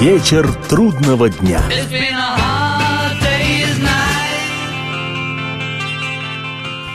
Вечер трудного дня.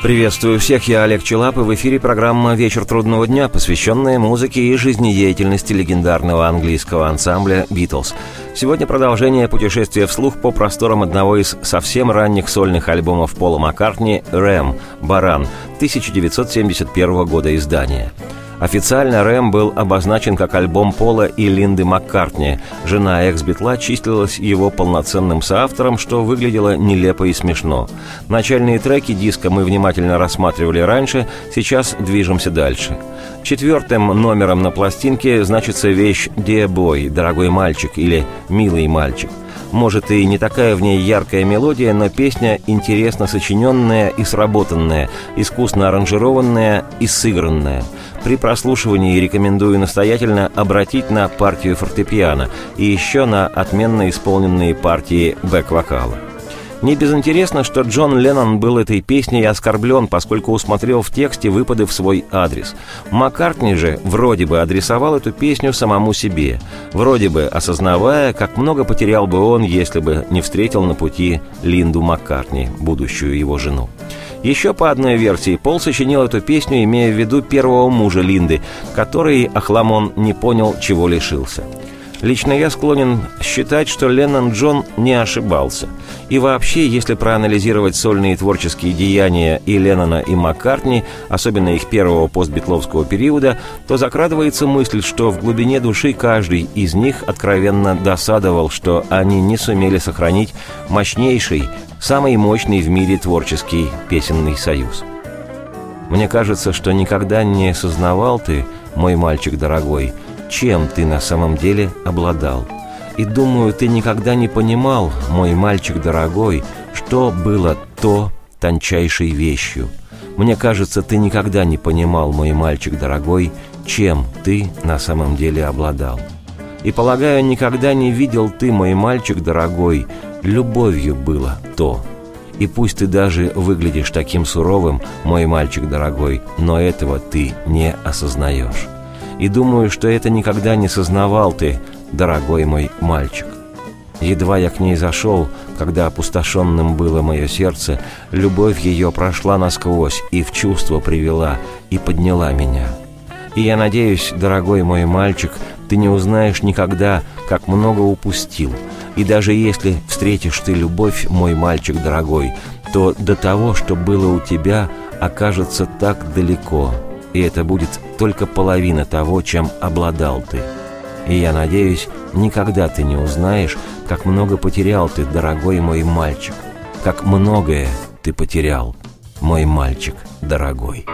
Приветствую всех, я Олег Челап, и в эфире программа «Вечер трудного дня», посвященная музыке и жизнедеятельности легендарного английского ансамбля «Битлз». Сегодня продолжение путешествия вслух по просторам одного из совсем ранних сольных альбомов Пола Маккартни «Рэм. Баран» 1971 года издания – Официально «Рэм» был обозначен как альбом Пола и Линды Маккартни. Жена экс-битла числилась его полноценным соавтором, что выглядело нелепо и смешно. Начальные треки диска мы внимательно рассматривали раньше, сейчас движемся дальше. Четвертым номером на пластинке значится вещь «Dear Boy» – «Дорогой мальчик» или «Милый мальчик». Может, и не такая в ней яркая мелодия, но песня интересно сочиненная и сработанная, искусно аранжированная и сыгранная. При прослушивании рекомендую настоятельно обратить на партию фортепиано и еще на отменно исполненные партии бэк-вокала. Не безинтересно, что Джон Леннон был этой песней оскорблен, поскольку усмотрел в тексте выпады в свой адрес. Маккартни же вроде бы адресовал эту песню самому себе, вроде бы осознавая, как много потерял бы он, если бы не встретил на пути Линду Маккартни, будущую его жену. Еще по одной версии, Пол сочинил эту песню, имея в виду первого мужа Линды, который Ахламон не понял, чего лишился – Лично я склонен считать, что Леннон Джон не ошибался. И вообще, если проанализировать сольные творческие деяния и Леннона, и Маккартни, особенно их первого постбитловского периода, то закрадывается мысль, что в глубине души каждый из них откровенно досадовал, что они не сумели сохранить мощнейший, самый мощный в мире творческий песенный союз. Мне кажется, что никогда не осознавал ты, мой мальчик дорогой, чем ты на самом деле обладал. И думаю, ты никогда не понимал, мой мальчик дорогой, что было то тончайшей вещью. Мне кажется, ты никогда не понимал, мой мальчик дорогой, чем ты на самом деле обладал. И, полагаю, никогда не видел ты, мой мальчик дорогой, любовью было то. И пусть ты даже выглядишь таким суровым, мой мальчик дорогой, но этого ты не осознаешь и думаю, что это никогда не сознавал ты, дорогой мой мальчик. Едва я к ней зашел, когда опустошенным было мое сердце, любовь ее прошла насквозь и в чувство привела, и подняла меня. И я надеюсь, дорогой мой мальчик, ты не узнаешь никогда, как много упустил. И даже если встретишь ты любовь, мой мальчик дорогой, то до того, что было у тебя, окажется так далеко – и это будет только половина того, чем обладал ты. И я надеюсь, никогда ты не узнаешь, как много потерял ты, дорогой мой мальчик, как многое ты потерял, мой мальчик дорогой.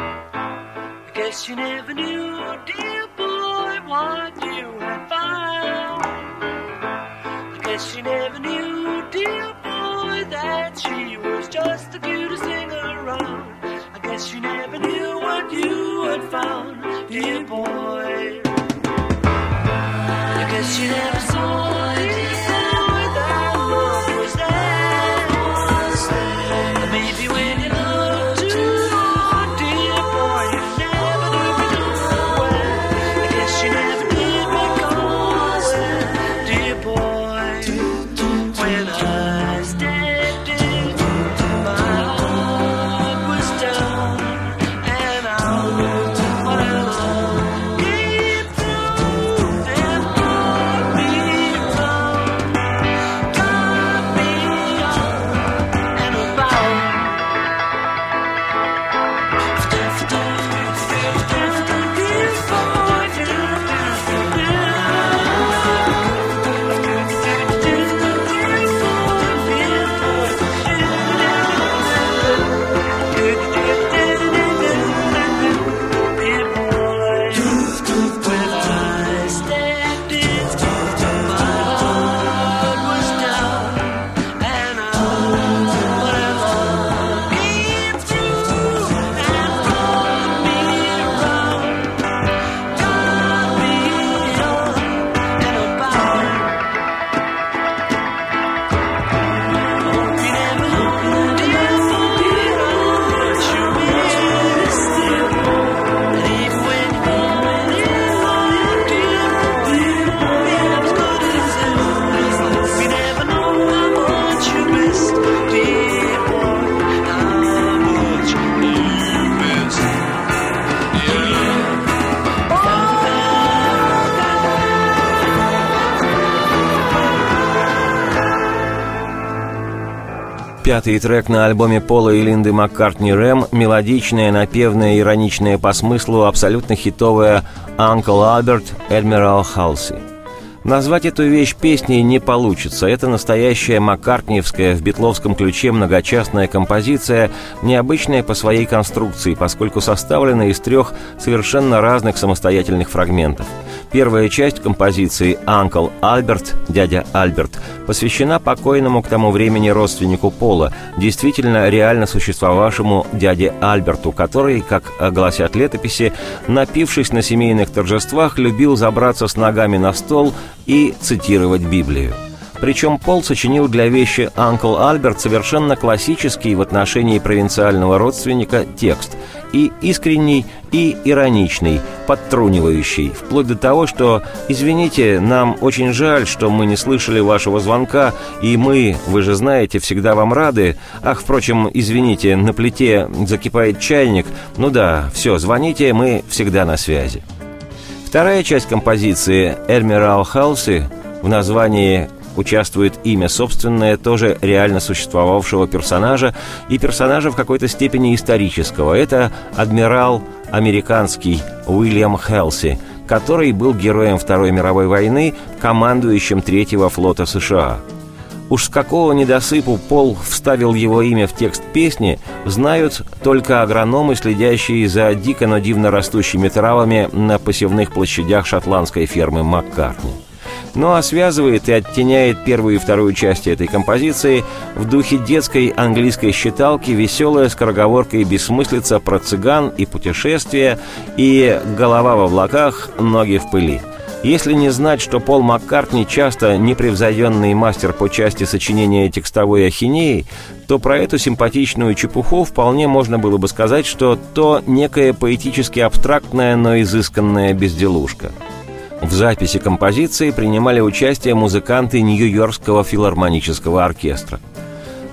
She never knew, dear boy, that she was just the cutest thing around. I guess she never knew what you had found, dear boy. I guess you never saw Пятый трек на альбоме Пола и Линды Маккартни «Рэм» – мелодичная, напевная, ироничная по смыслу, абсолютно хитовая «Uncle Albert» Admiral Halsey. Назвать эту вещь песней не получится. Это настоящая маккартниевская в битловском ключе многочастная композиция, необычная по своей конструкции, поскольку составлена из трех совершенно разных самостоятельных фрагментов – Первая часть композиции «Анкл Альберт», «Дядя Альберт», посвящена покойному к тому времени родственнику Пола, действительно реально существовавшему дяде Альберту, который, как гласят летописи, напившись на семейных торжествах, любил забраться с ногами на стол и цитировать Библию. Причем Пол сочинил для вещи «Анкл Альберт» совершенно классический в отношении провинциального родственника текст – и искренний, и ироничный, подтрунивающий, вплоть до того, что «Извините, нам очень жаль, что мы не слышали вашего звонка, и мы, вы же знаете, всегда вам рады. Ах, впрочем, извините, на плите закипает чайник. Ну да, все, звоните, мы всегда на связи». Вторая часть композиции «Эрмирал Хаусы» в названии участвует имя собственное, тоже реально существовавшего персонажа, и персонажа в какой-то степени исторического. Это адмирал американский Уильям Хелси, который был героем Второй мировой войны, командующим Третьего флота США. Уж с какого недосыпу Пол вставил его имя в текст песни, знают только агрономы, следящие за дико, но дивно растущими травами на посевных площадях шотландской фермы Маккартни ну а связывает и оттеняет первую и вторую части этой композиции в духе детской английской считалки веселая скороговорка и бессмыслица про цыган и путешествия и голова в облаках, ноги в пыли. Если не знать, что Пол Маккартни часто непревзойденный мастер по части сочинения текстовой ахинеи, то про эту симпатичную чепуху вполне можно было бы сказать, что то некая поэтически абстрактная, но изысканная безделушка – в записи композиции принимали участие музыканты Нью-Йоркского филармонического оркестра.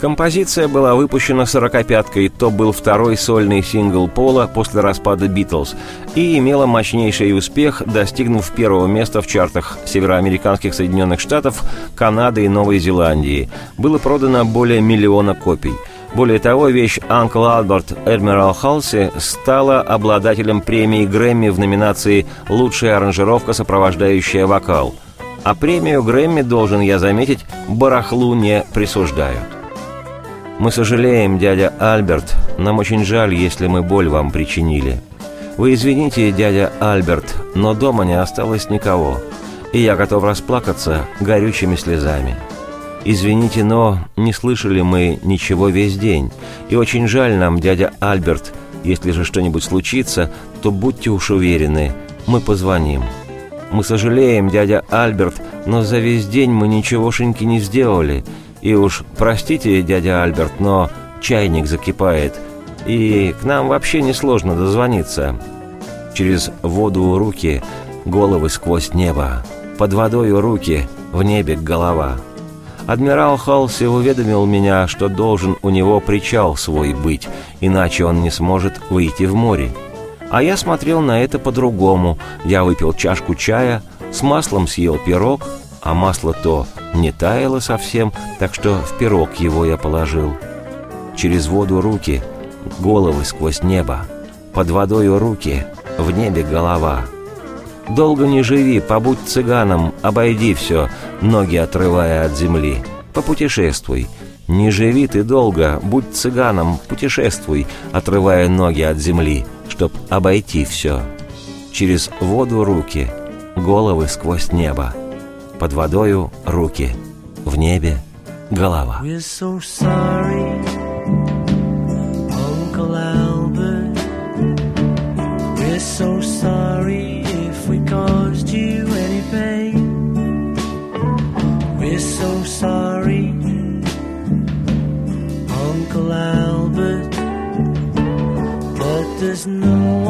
Композиция была выпущена «сорокопяткой», то был второй сольный сингл Пола после распада «Битлз» и имела мощнейший успех, достигнув первого места в чартах североамериканских Соединенных Штатов, Канады и Новой Зеландии. Было продано более миллиона копий – более того, вещь «Uncle Albert Admiral Halsey» стала обладателем премии Грэмми в номинации «Лучшая аранжировка, сопровождающая вокал». А премию Грэмми, должен я заметить, барахлу не присуждают. «Мы сожалеем, дядя Альберт, нам очень жаль, если мы боль вам причинили. Вы извините, дядя Альберт, но дома не осталось никого, и я готов расплакаться горючими слезами». «Извините, но не слышали мы ничего весь день, и очень жаль нам, дядя Альберт. Если же что-нибудь случится, то будьте уж уверены, мы позвоним». «Мы сожалеем, дядя Альберт, но за весь день мы ничегошеньки не сделали. И уж простите, дядя Альберт, но чайник закипает, и к нам вообще несложно дозвониться. Через воду руки, головы сквозь небо, под водой руки, в небе голова». Адмирал Халси уведомил меня, что должен у него причал свой быть, иначе он не сможет выйти в море. А я смотрел на это по-другому. Я выпил чашку чая, с маслом съел пирог, а масло то не таяло совсем, так что в пирог его я положил. Через воду руки, головы сквозь небо, под водою руки, в небе голова — Долго не живи, побудь цыганом, обойди все, ноги отрывая от земли. Попутешествуй. Не живи ты долго, будь цыганом, путешествуй, отрывая ноги от земли, чтоб обойти все. Через воду руки, головы сквозь небо. Под водою руки, в небе голова. We're so sorry, No.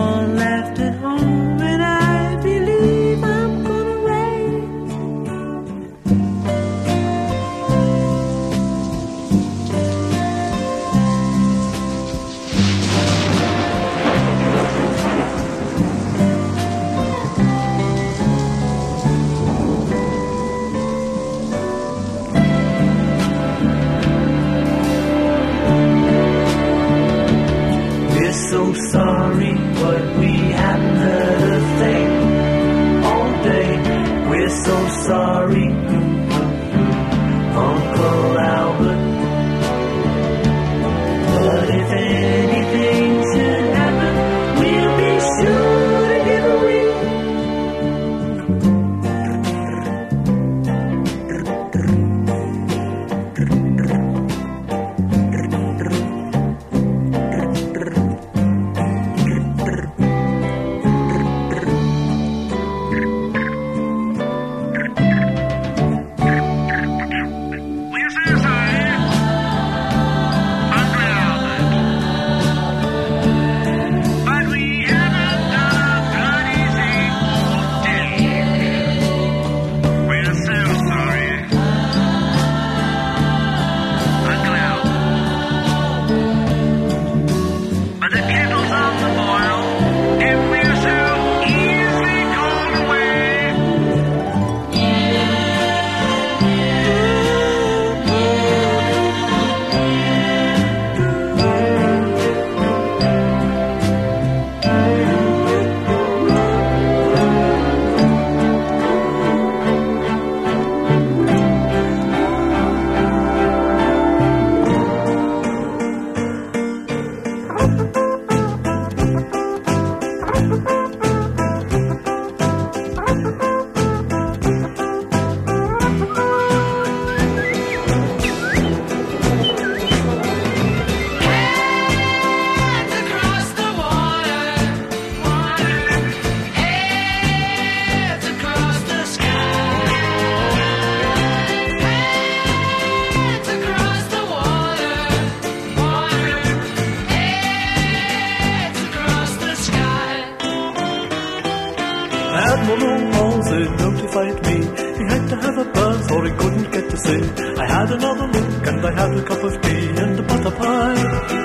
Notified me he had to have a berth or he couldn't get to sea. I had another look and I had a cup of tea and a. Butter pie?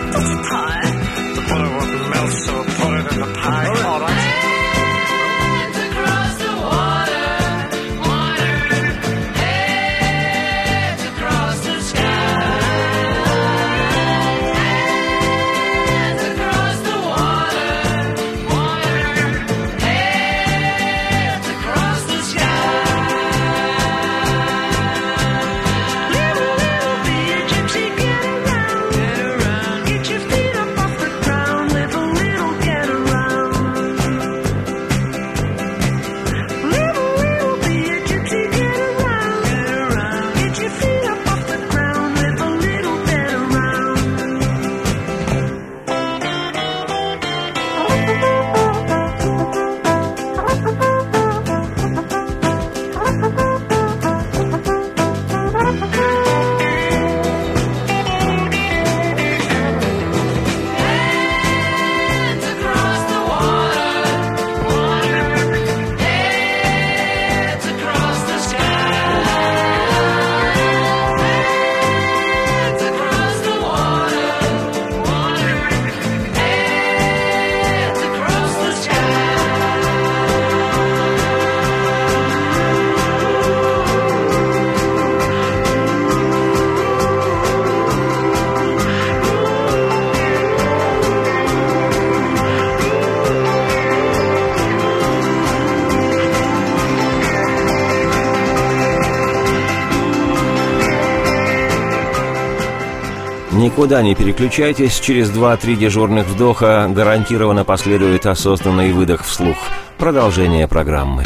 Никуда не переключайтесь, через 2-3 дежурных вдоха гарантированно последует осознанный выдох вслух. Продолжение программы.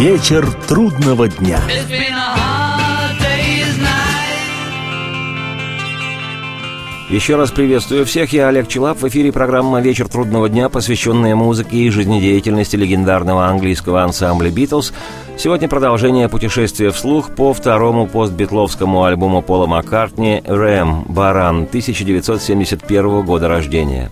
Вечер трудного дня. Еще раз приветствую всех, я Олег Челап. В эфире программа «Вечер трудного дня», посвященная музыке и жизнедеятельности легендарного английского ансамбля «Битлз». Сегодня продолжение путешествия вслух по второму постбитловскому альбому Пола Маккартни «Рэм. Баран» 1971 года рождения.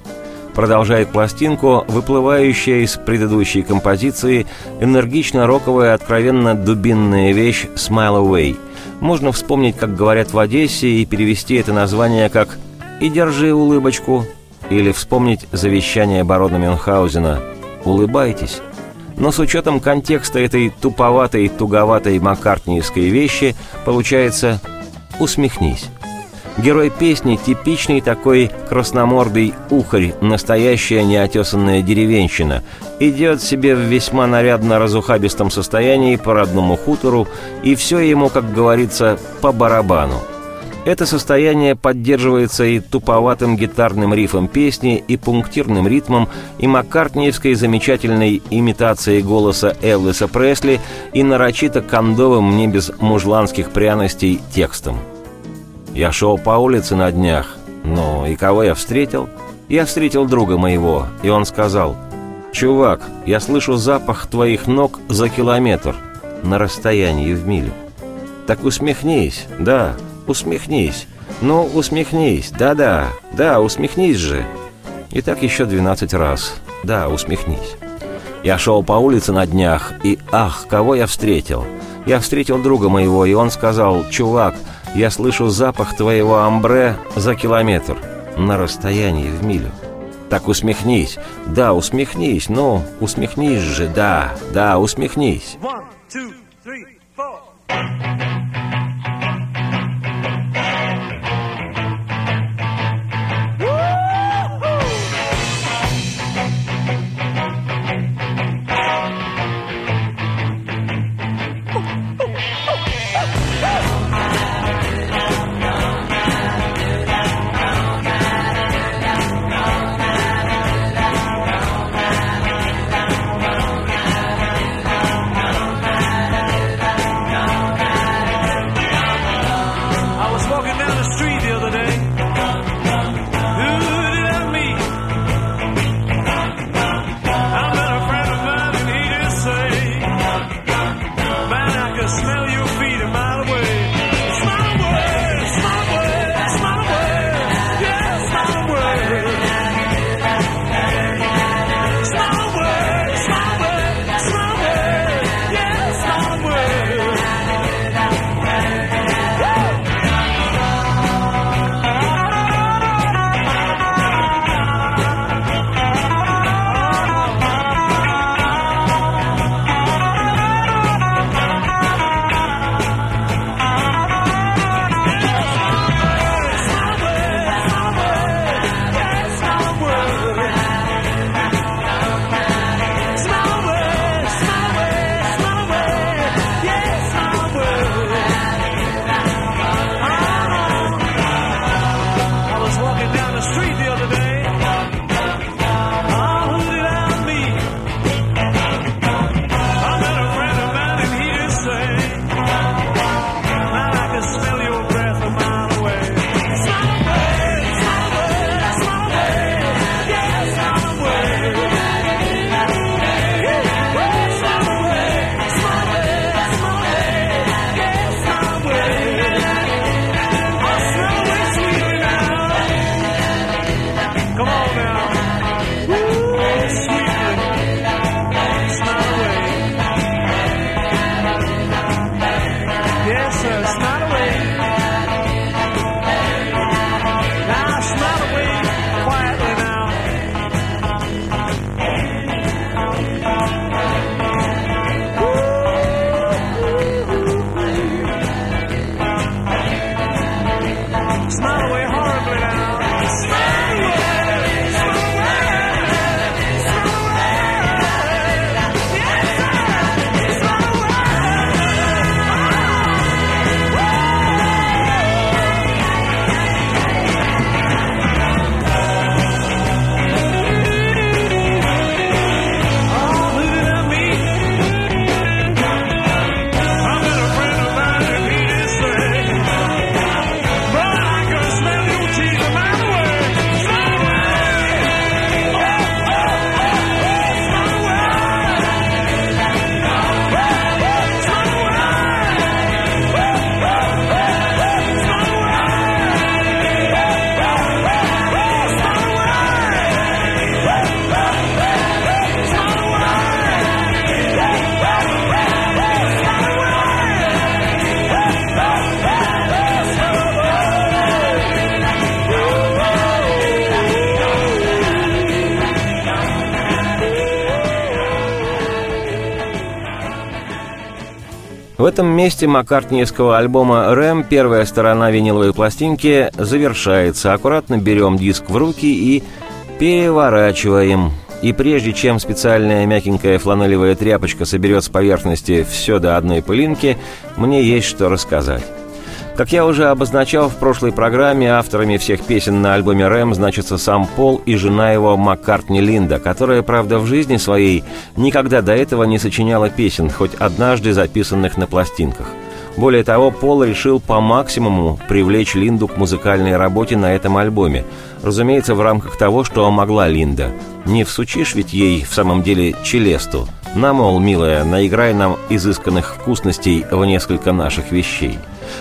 Продолжает пластинку, выплывающая из предыдущей композиции, энергично-роковая, откровенно дубинная вещь «Smile Away». Можно вспомнить, как говорят в Одессе, и перевести это название как «И держи улыбочку», или вспомнить завещание барона Мюнхгаузена «Улыбайтесь». Но с учетом контекста этой туповатой, туговатой маккартниевской вещи, получается «Усмехнись». Герой песни – типичный такой красномордый ухарь, настоящая неотесанная деревенщина. Идет себе в весьма нарядно разухабистом состоянии по родному хутору, и все ему, как говорится, по барабану. Это состояние поддерживается и туповатым гитарным рифом песни, и пунктирным ритмом, и маккартниевской замечательной имитацией голоса Элвиса Пресли, и нарочито кондовым не без мужланских пряностей текстом. Я шел по улице на днях. Ну, и кого я встретил? Я встретил друга моего, и он сказал, «Чувак, я слышу запах твоих ног за километр, на расстоянии в милю». Так усмехнись, да, усмехнись. Ну, усмехнись, да-да, да, усмехнись же. И так еще двенадцать раз. Да, усмехнись. Я шел по улице на днях, и ах, кого я встретил. Я встретил друга моего, и он сказал, «Чувак, я слышу запах твоего амбре за километр, на расстоянии в милю». Так усмехнись, да, усмехнись, ну, усмехнись же, да, да, усмехнись. One, two, three, four. Этом месте маккартниевского альбома «Рэм» первая сторона виниловой пластинки завершается. Аккуратно берем диск в руки и переворачиваем. И прежде чем специальная мягенькая фланелевая тряпочка соберет с поверхности все до одной пылинки, мне есть что рассказать. Как я уже обозначал в прошлой программе, авторами всех песен на альбоме «Рэм» значится сам Пол и жена его Маккартни Линда, которая, правда, в жизни своей никогда до этого не сочиняла песен, хоть однажды записанных на пластинках. Более того, Пол решил по максимуму привлечь Линду к музыкальной работе на этом альбоме. Разумеется, в рамках того, что могла Линда. Не всучишь ведь ей в самом деле челесту. На, мол, милая, наиграй нам изысканных вкусностей в несколько наших вещей.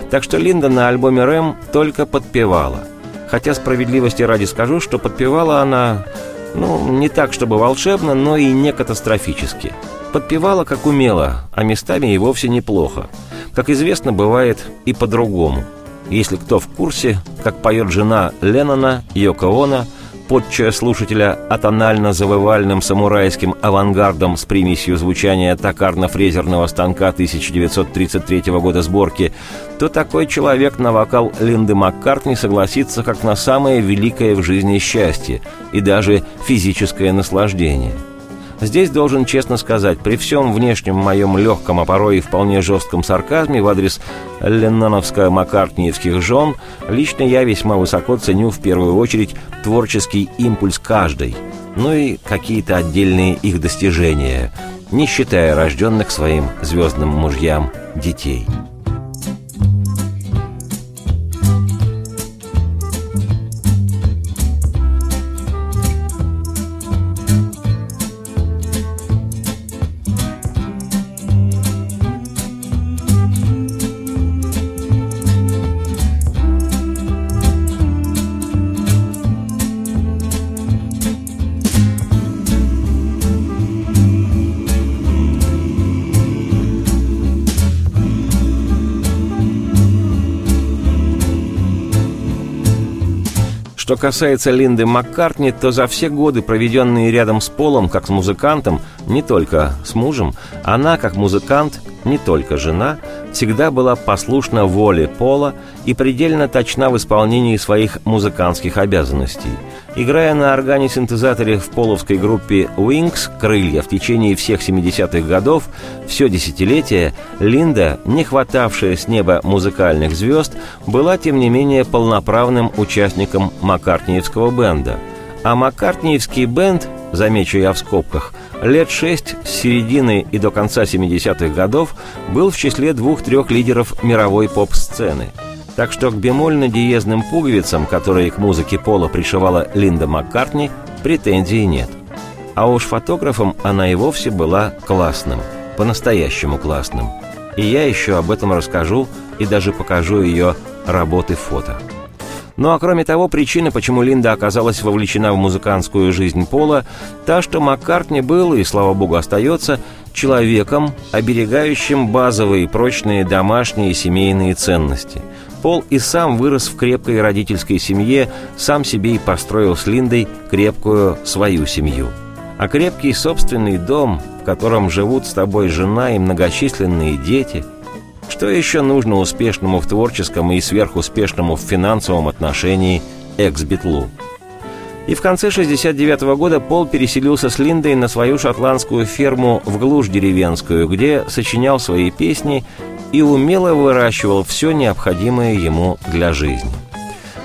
Так что Линда на альбоме «Рэм» только подпевала. Хотя справедливости ради скажу, что подпевала она, ну, не так, чтобы волшебно, но и не катастрофически. Подпевала как умела, а местами и вовсе неплохо. Как известно, бывает и по-другому. Если кто в курсе, как поет жена Леннона, Йоко Оно, подчая слушателя атонально-завывальным самурайским авангардом с примесью звучания токарно-фрезерного станка 1933 года сборки, то такой человек на вокал Линды Маккартни согласится как на самое великое в жизни счастье и даже физическое наслаждение – Здесь должен честно сказать, при всем внешнем моем легком, а порой и вполне жестком сарказме в адрес ленноновско-маккартниевских жен, лично я весьма высоко ценю в первую очередь творческий импульс каждой, ну и какие-то отдельные их достижения, не считая рожденных своим звездным мужьям детей. Что касается Линды Маккартни, то за все годы, проведенные рядом с Полом, как с музыкантом, не только с мужем, она, как музыкант, не только жена, всегда была послушна воле Пола и предельно точна в исполнении своих музыкантских обязанностей. Играя на органе-синтезаторе в половской группе Wings «Крылья» в течение всех 70-х годов, все десятилетие, Линда, не хватавшая с неба музыкальных звезд, была, тем не менее, полноправным участником Маккартниевского бенда. А Маккартниевский бенд, замечу я в скобках, лет шесть с середины и до конца 70-х годов был в числе двух-трех лидеров мировой поп-сцены – так что к бемольно-диезным пуговицам, которые к музыке Пола пришивала Линда Маккартни, претензий нет. А уж фотографом она и вовсе была классным, по-настоящему классным. И я еще об этом расскажу и даже покажу ее работы фото. Ну а кроме того, причина, почему Линда оказалась вовлечена в музыкантскую жизнь Пола, та, что Маккартни был, и слава богу остается, человеком, оберегающим базовые прочные домашние и семейные ценности – Пол и сам вырос в крепкой родительской семье, сам себе и построил с Линдой крепкую свою семью. А крепкий собственный дом, в котором живут с тобой жена и многочисленные дети, что еще нужно успешному в творческом и сверхуспешному в финансовом отношении экс-битлу? И в конце 69 -го года Пол переселился с Линдой на свою шотландскую ферму в глушь деревенскую, где сочинял свои песни и умело выращивал все необходимое ему для жизни.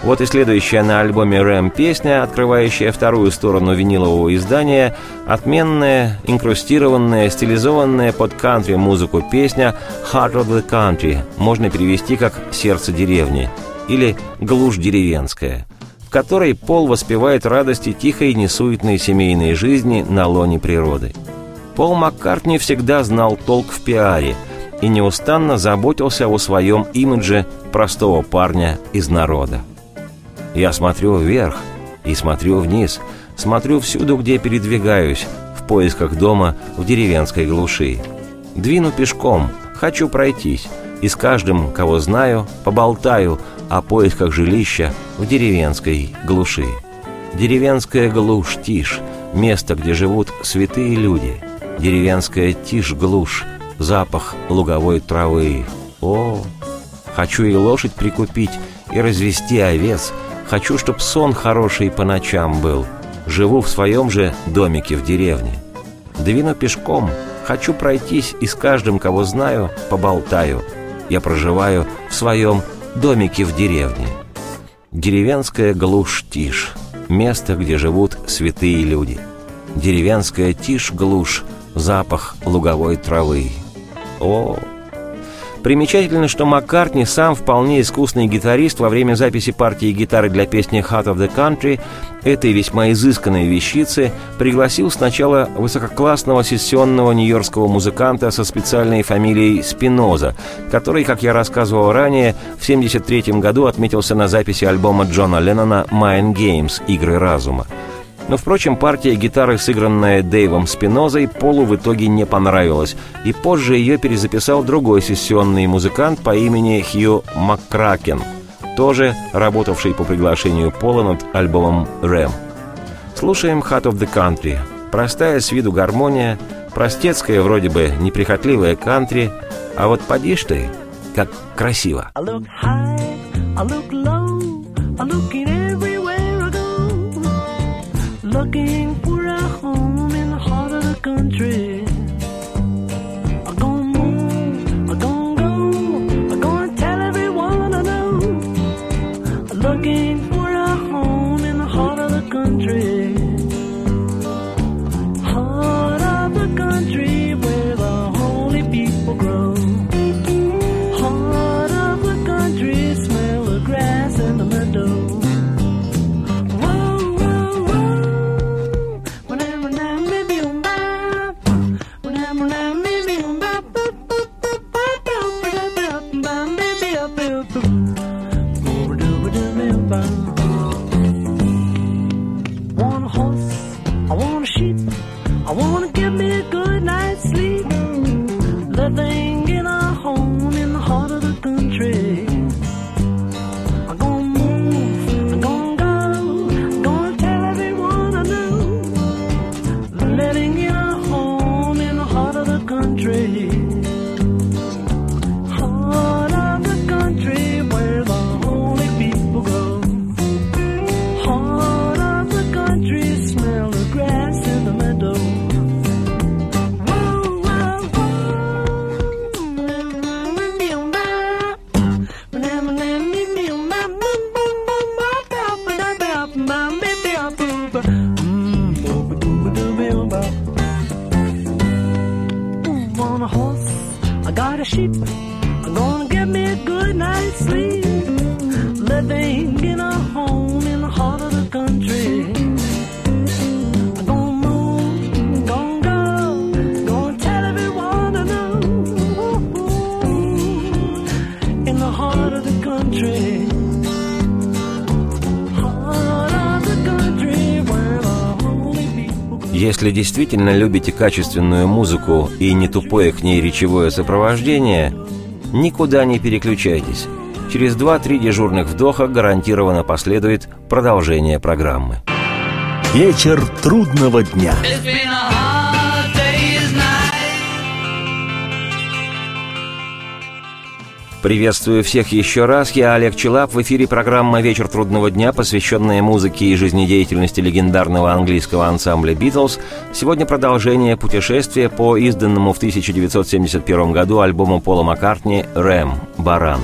Вот и следующая на альбоме «Рэм» песня, открывающая вторую сторону винилового издания, отменная, инкрустированная, стилизованная под кантри-музыку песня «Heart of the Country» можно перевести как «Сердце деревни» или «Глушь деревенская», в которой Пол воспевает радости тихой несуетной семейной жизни на лоне природы. Пол Маккартни всегда знал толк в пиаре – и неустанно заботился о своем имидже простого парня из народа. Я смотрю вверх и смотрю вниз, смотрю всюду, где передвигаюсь, в поисках дома в деревенской глуши. Двину пешком, хочу пройтись, и с каждым, кого знаю, поболтаю о поисках жилища в деревенской глуши. Деревенская глушь, тишь, место, где живут святые люди. Деревенская тишь, глушь, запах луговой травы. О, хочу и лошадь прикупить, и развести овец. Хочу, чтоб сон хороший по ночам был. Живу в своем же домике в деревне. Двину пешком, хочу пройтись и с каждым, кого знаю, поболтаю. Я проживаю в своем домике в деревне. Деревенская глушь-тишь. Место, где живут святые люди. Деревенская тишь-глушь. Запах луговой травы. О, Примечательно, что Маккартни сам вполне искусный гитарист во время записи партии гитары для песни «Heart of the Country» этой весьма изысканной вещицы пригласил сначала высококлассного сессионного нью-йоркского музыканта со специальной фамилией Спиноза, который, как я рассказывал ранее, в 1973 году отметился на записи альбома Джона Леннона «Mind Games» — «Игры разума». Но, впрочем, партия гитары, сыгранная Дэйвом Спинозой, Полу в итоге не понравилась, и позже ее перезаписал другой сессионный музыкант по имени Хью Маккракен, тоже работавший по приглашению Пола над альбомом «Рэм». Слушаем «Heart of the Country». Простая с виду гармония, простецкая вроде бы неприхотливая кантри, а вот поди ты, как красиво. I look high, I look low, I looking Looking for a home in the heart of the country. Если действительно любите качественную музыку и не тупое к ней речевое сопровождение, никуда не переключайтесь. Через 2-3 дежурных вдоха гарантированно последует продолжение программы. Вечер трудного дня. Приветствую всех еще раз. Я Олег Челап. В эфире программа «Вечер трудного дня», посвященная музыке и жизнедеятельности легендарного английского ансамбля «Битлз». Сегодня продолжение путешествия по изданному в 1971 году альбому Пола Маккартни «Рэм. Баран».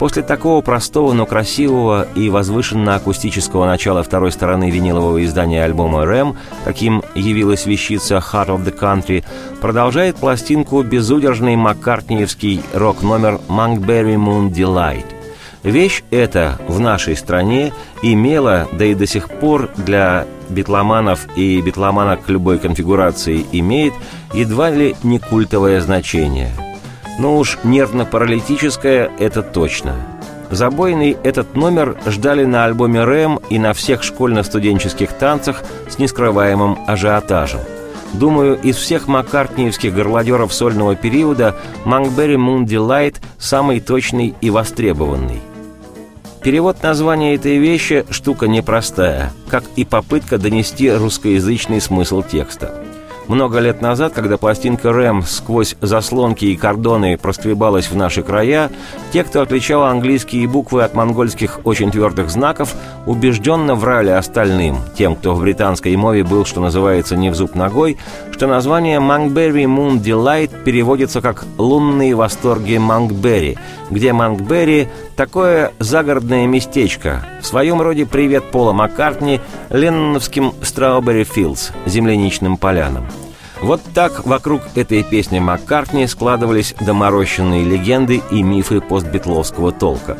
После такого простого, но красивого и возвышенно-акустического начала второй стороны винилового издания альбома «Рэм», каким явилась вещица «Heart of the Country», продолжает пластинку безудержный маккартниевский рок-номер «Monkberry Moon Delight». Вещь эта в нашей стране имела, да и до сих пор для битломанов и битломанок любой конфигурации имеет едва ли не культовое значение – но уж нервно-паралитическое – это точно. Забойный этот номер ждали на альбоме «Рэм» и на всех школьно-студенческих танцах с нескрываемым ажиотажем. Думаю, из всех маккартниевских горлодеров сольного периода «Monkberry Moon Delight» самый точный и востребованный. Перевод названия этой вещи – штука непростая, как и попытка донести русскоязычный смысл текста – Много лет назад, когда пластинка «Рэм» сквозь заслонки и кордоны проскребалась в наши края, те, кто отличал английские буквы от монгольских очень твердых знаков, убежденно врали остальным, тем, кто в британской мове был, что называется, не в зуб ногой, что название «Мангберри Moon Delight» переводится как «лунные восторги Мангберри», где Мангберри – такое загородное местечко, в своем роде привет Пола Маккартни ленноновским «Strawberry Fields» – земляничным полянам. Вот так вокруг этой песни Маккартни складывались доморощенные легенды и мифы постбитловского толка.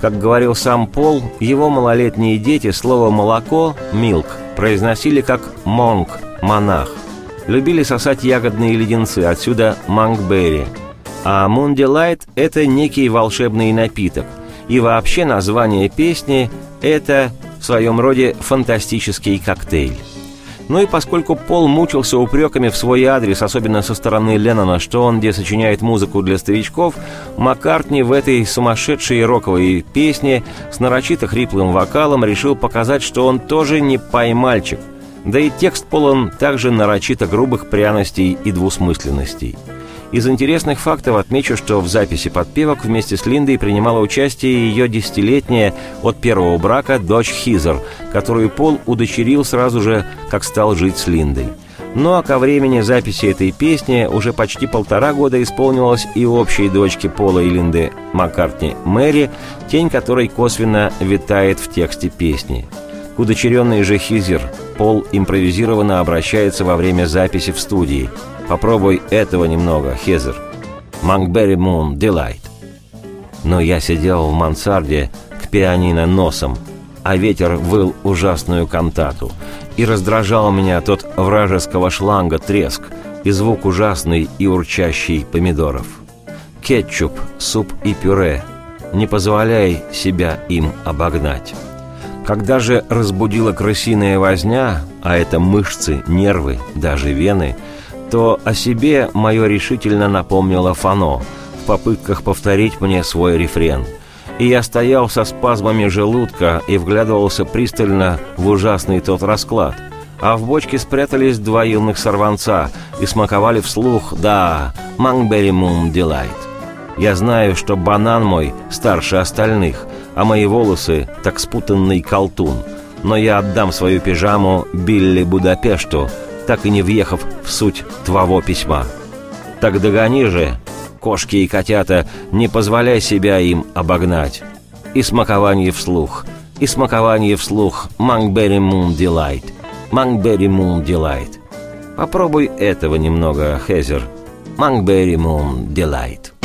Как говорил сам Пол, его малолетние дети слово «молоко» – «милк» произносили как «монг» – «монах». Любили сосать ягодные леденцы, отсюда «мангберри». А «Moon Delight» – это некий волшебный напиток. И вообще название песни – это в своем роде фантастический коктейль. Ну и поскольку Пол мучился упреками в свой адрес, особенно со стороны Леннона, что он где сочиняет музыку для старичков, Маккартни в этой сумасшедшей роковой песне с нарочито хриплым вокалом решил показать, что он тоже не поймальчик. Да и текст полон также нарочито грубых пряностей и двусмысленностей. Из интересных фактов отмечу, что в записи подпевок вместе с Линдой принимала участие ее десятилетняя от первого брака дочь Хизер, которую Пол удочерил сразу же, как стал жить с Линдой. Ну а ко времени записи этой песни уже почти полтора года исполнилась и общей дочке Пола и Линды Маккартни Мэри, тень которой косвенно витает в тексте песни. К удочеренной же Хизер Пол импровизированно обращается во время записи в студии – Попробуй этого немного, Хезер. Мангберри Мун, Delight. Но я сидел в мансарде к пианино носом, а ветер выл ужасную кантату, и раздражал меня тот вражеского шланга треск и звук ужасный и урчащий помидоров. Кетчуп, суп и пюре. Не позволяй себя им обогнать. Когда же разбудила крысиная возня, а это мышцы, нервы, даже вены – то о себе мое решительно напомнило Фано в попытках повторить мне свой рефрен. И я стоял со спазмами желудка и вглядывался пристально в ужасный тот расклад. А в бочке спрятались два юных сорванца и смаковали вслух «Да, Мангберри Мун Дилайт». Я знаю, что банан мой старше остальных, а мои волосы так спутанный колтун. Но я отдам свою пижаму Билли Будапешту, так и не въехав в суть твоего письма. Так догони же, кошки и котята, не позволяй себя им обогнать. И смакование вслух, и смакование вслух «Мангберри Мун Дилайт», «Мангберри Мун Дилайт». Попробуй этого немного, Хезер. «Мангберри Мун Дилайт».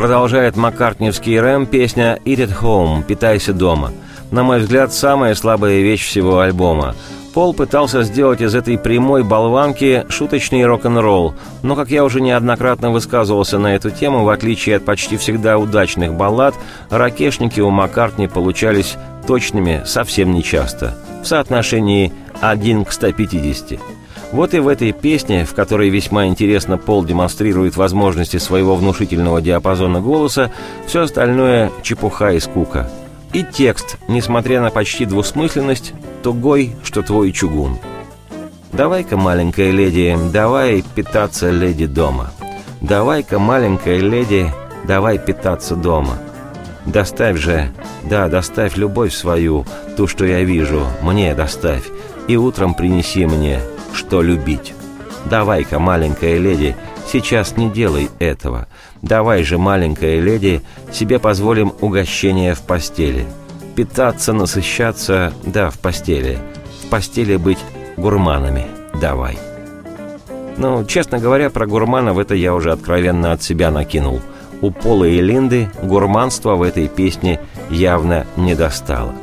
Продолжает Маккартневский рэм песня «Eat at home» – «Питайся дома». На мой взгляд, самая слабая вещь всего альбома. Пол пытался сделать из этой прямой болванки шуточный рок-н-ролл, но, как я уже неоднократно высказывался на эту тему, в отличие от почти всегда удачных баллад, ракешники у Маккартни получались точными совсем нечасто, в соотношении 1 к 150. Вот и в этой песне, в которой весьма интересно Пол демонстрирует возможности своего внушительного диапазона голоса, все остальное – чепуха и скука. И текст, несмотря на почти двусмысленность, тугой, что твой чугун. «Давай-ка, маленькая леди, давай питаться леди дома. Давай-ка, маленькая леди, давай питаться дома. Доставь же, да, доставь любовь свою, ту, что я вижу, мне доставь, и утром принеси мне, что любить. Давай-ка, маленькая леди, сейчас не делай этого. Давай же, маленькая леди, себе позволим угощение в постели. Питаться, насыщаться, да, в постели. В постели быть гурманами. Давай. Ну, честно говоря, про гурманов это я уже откровенно от себя накинул. У Пола и Линды гурманства в этой песне явно не достало.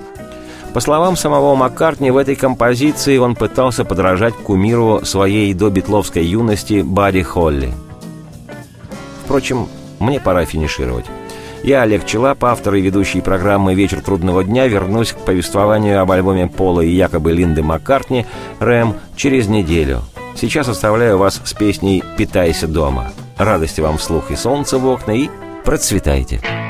По словам самого Маккартни, в этой композиции он пытался подражать кумиру своей добитловской юности Барри Холли. Впрочем, мне пора финишировать. Я, Олег Челап, автор и ведущий программы «Вечер трудного дня», вернусь к повествованию об альбоме Пола и якобы Линды Маккартни «Рэм» через неделю. Сейчас оставляю вас с песней «Питайся дома». Радости вам вслух и солнца в окна, и процветайте! Come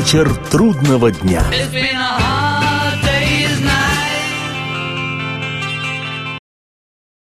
Вечер трудного дня.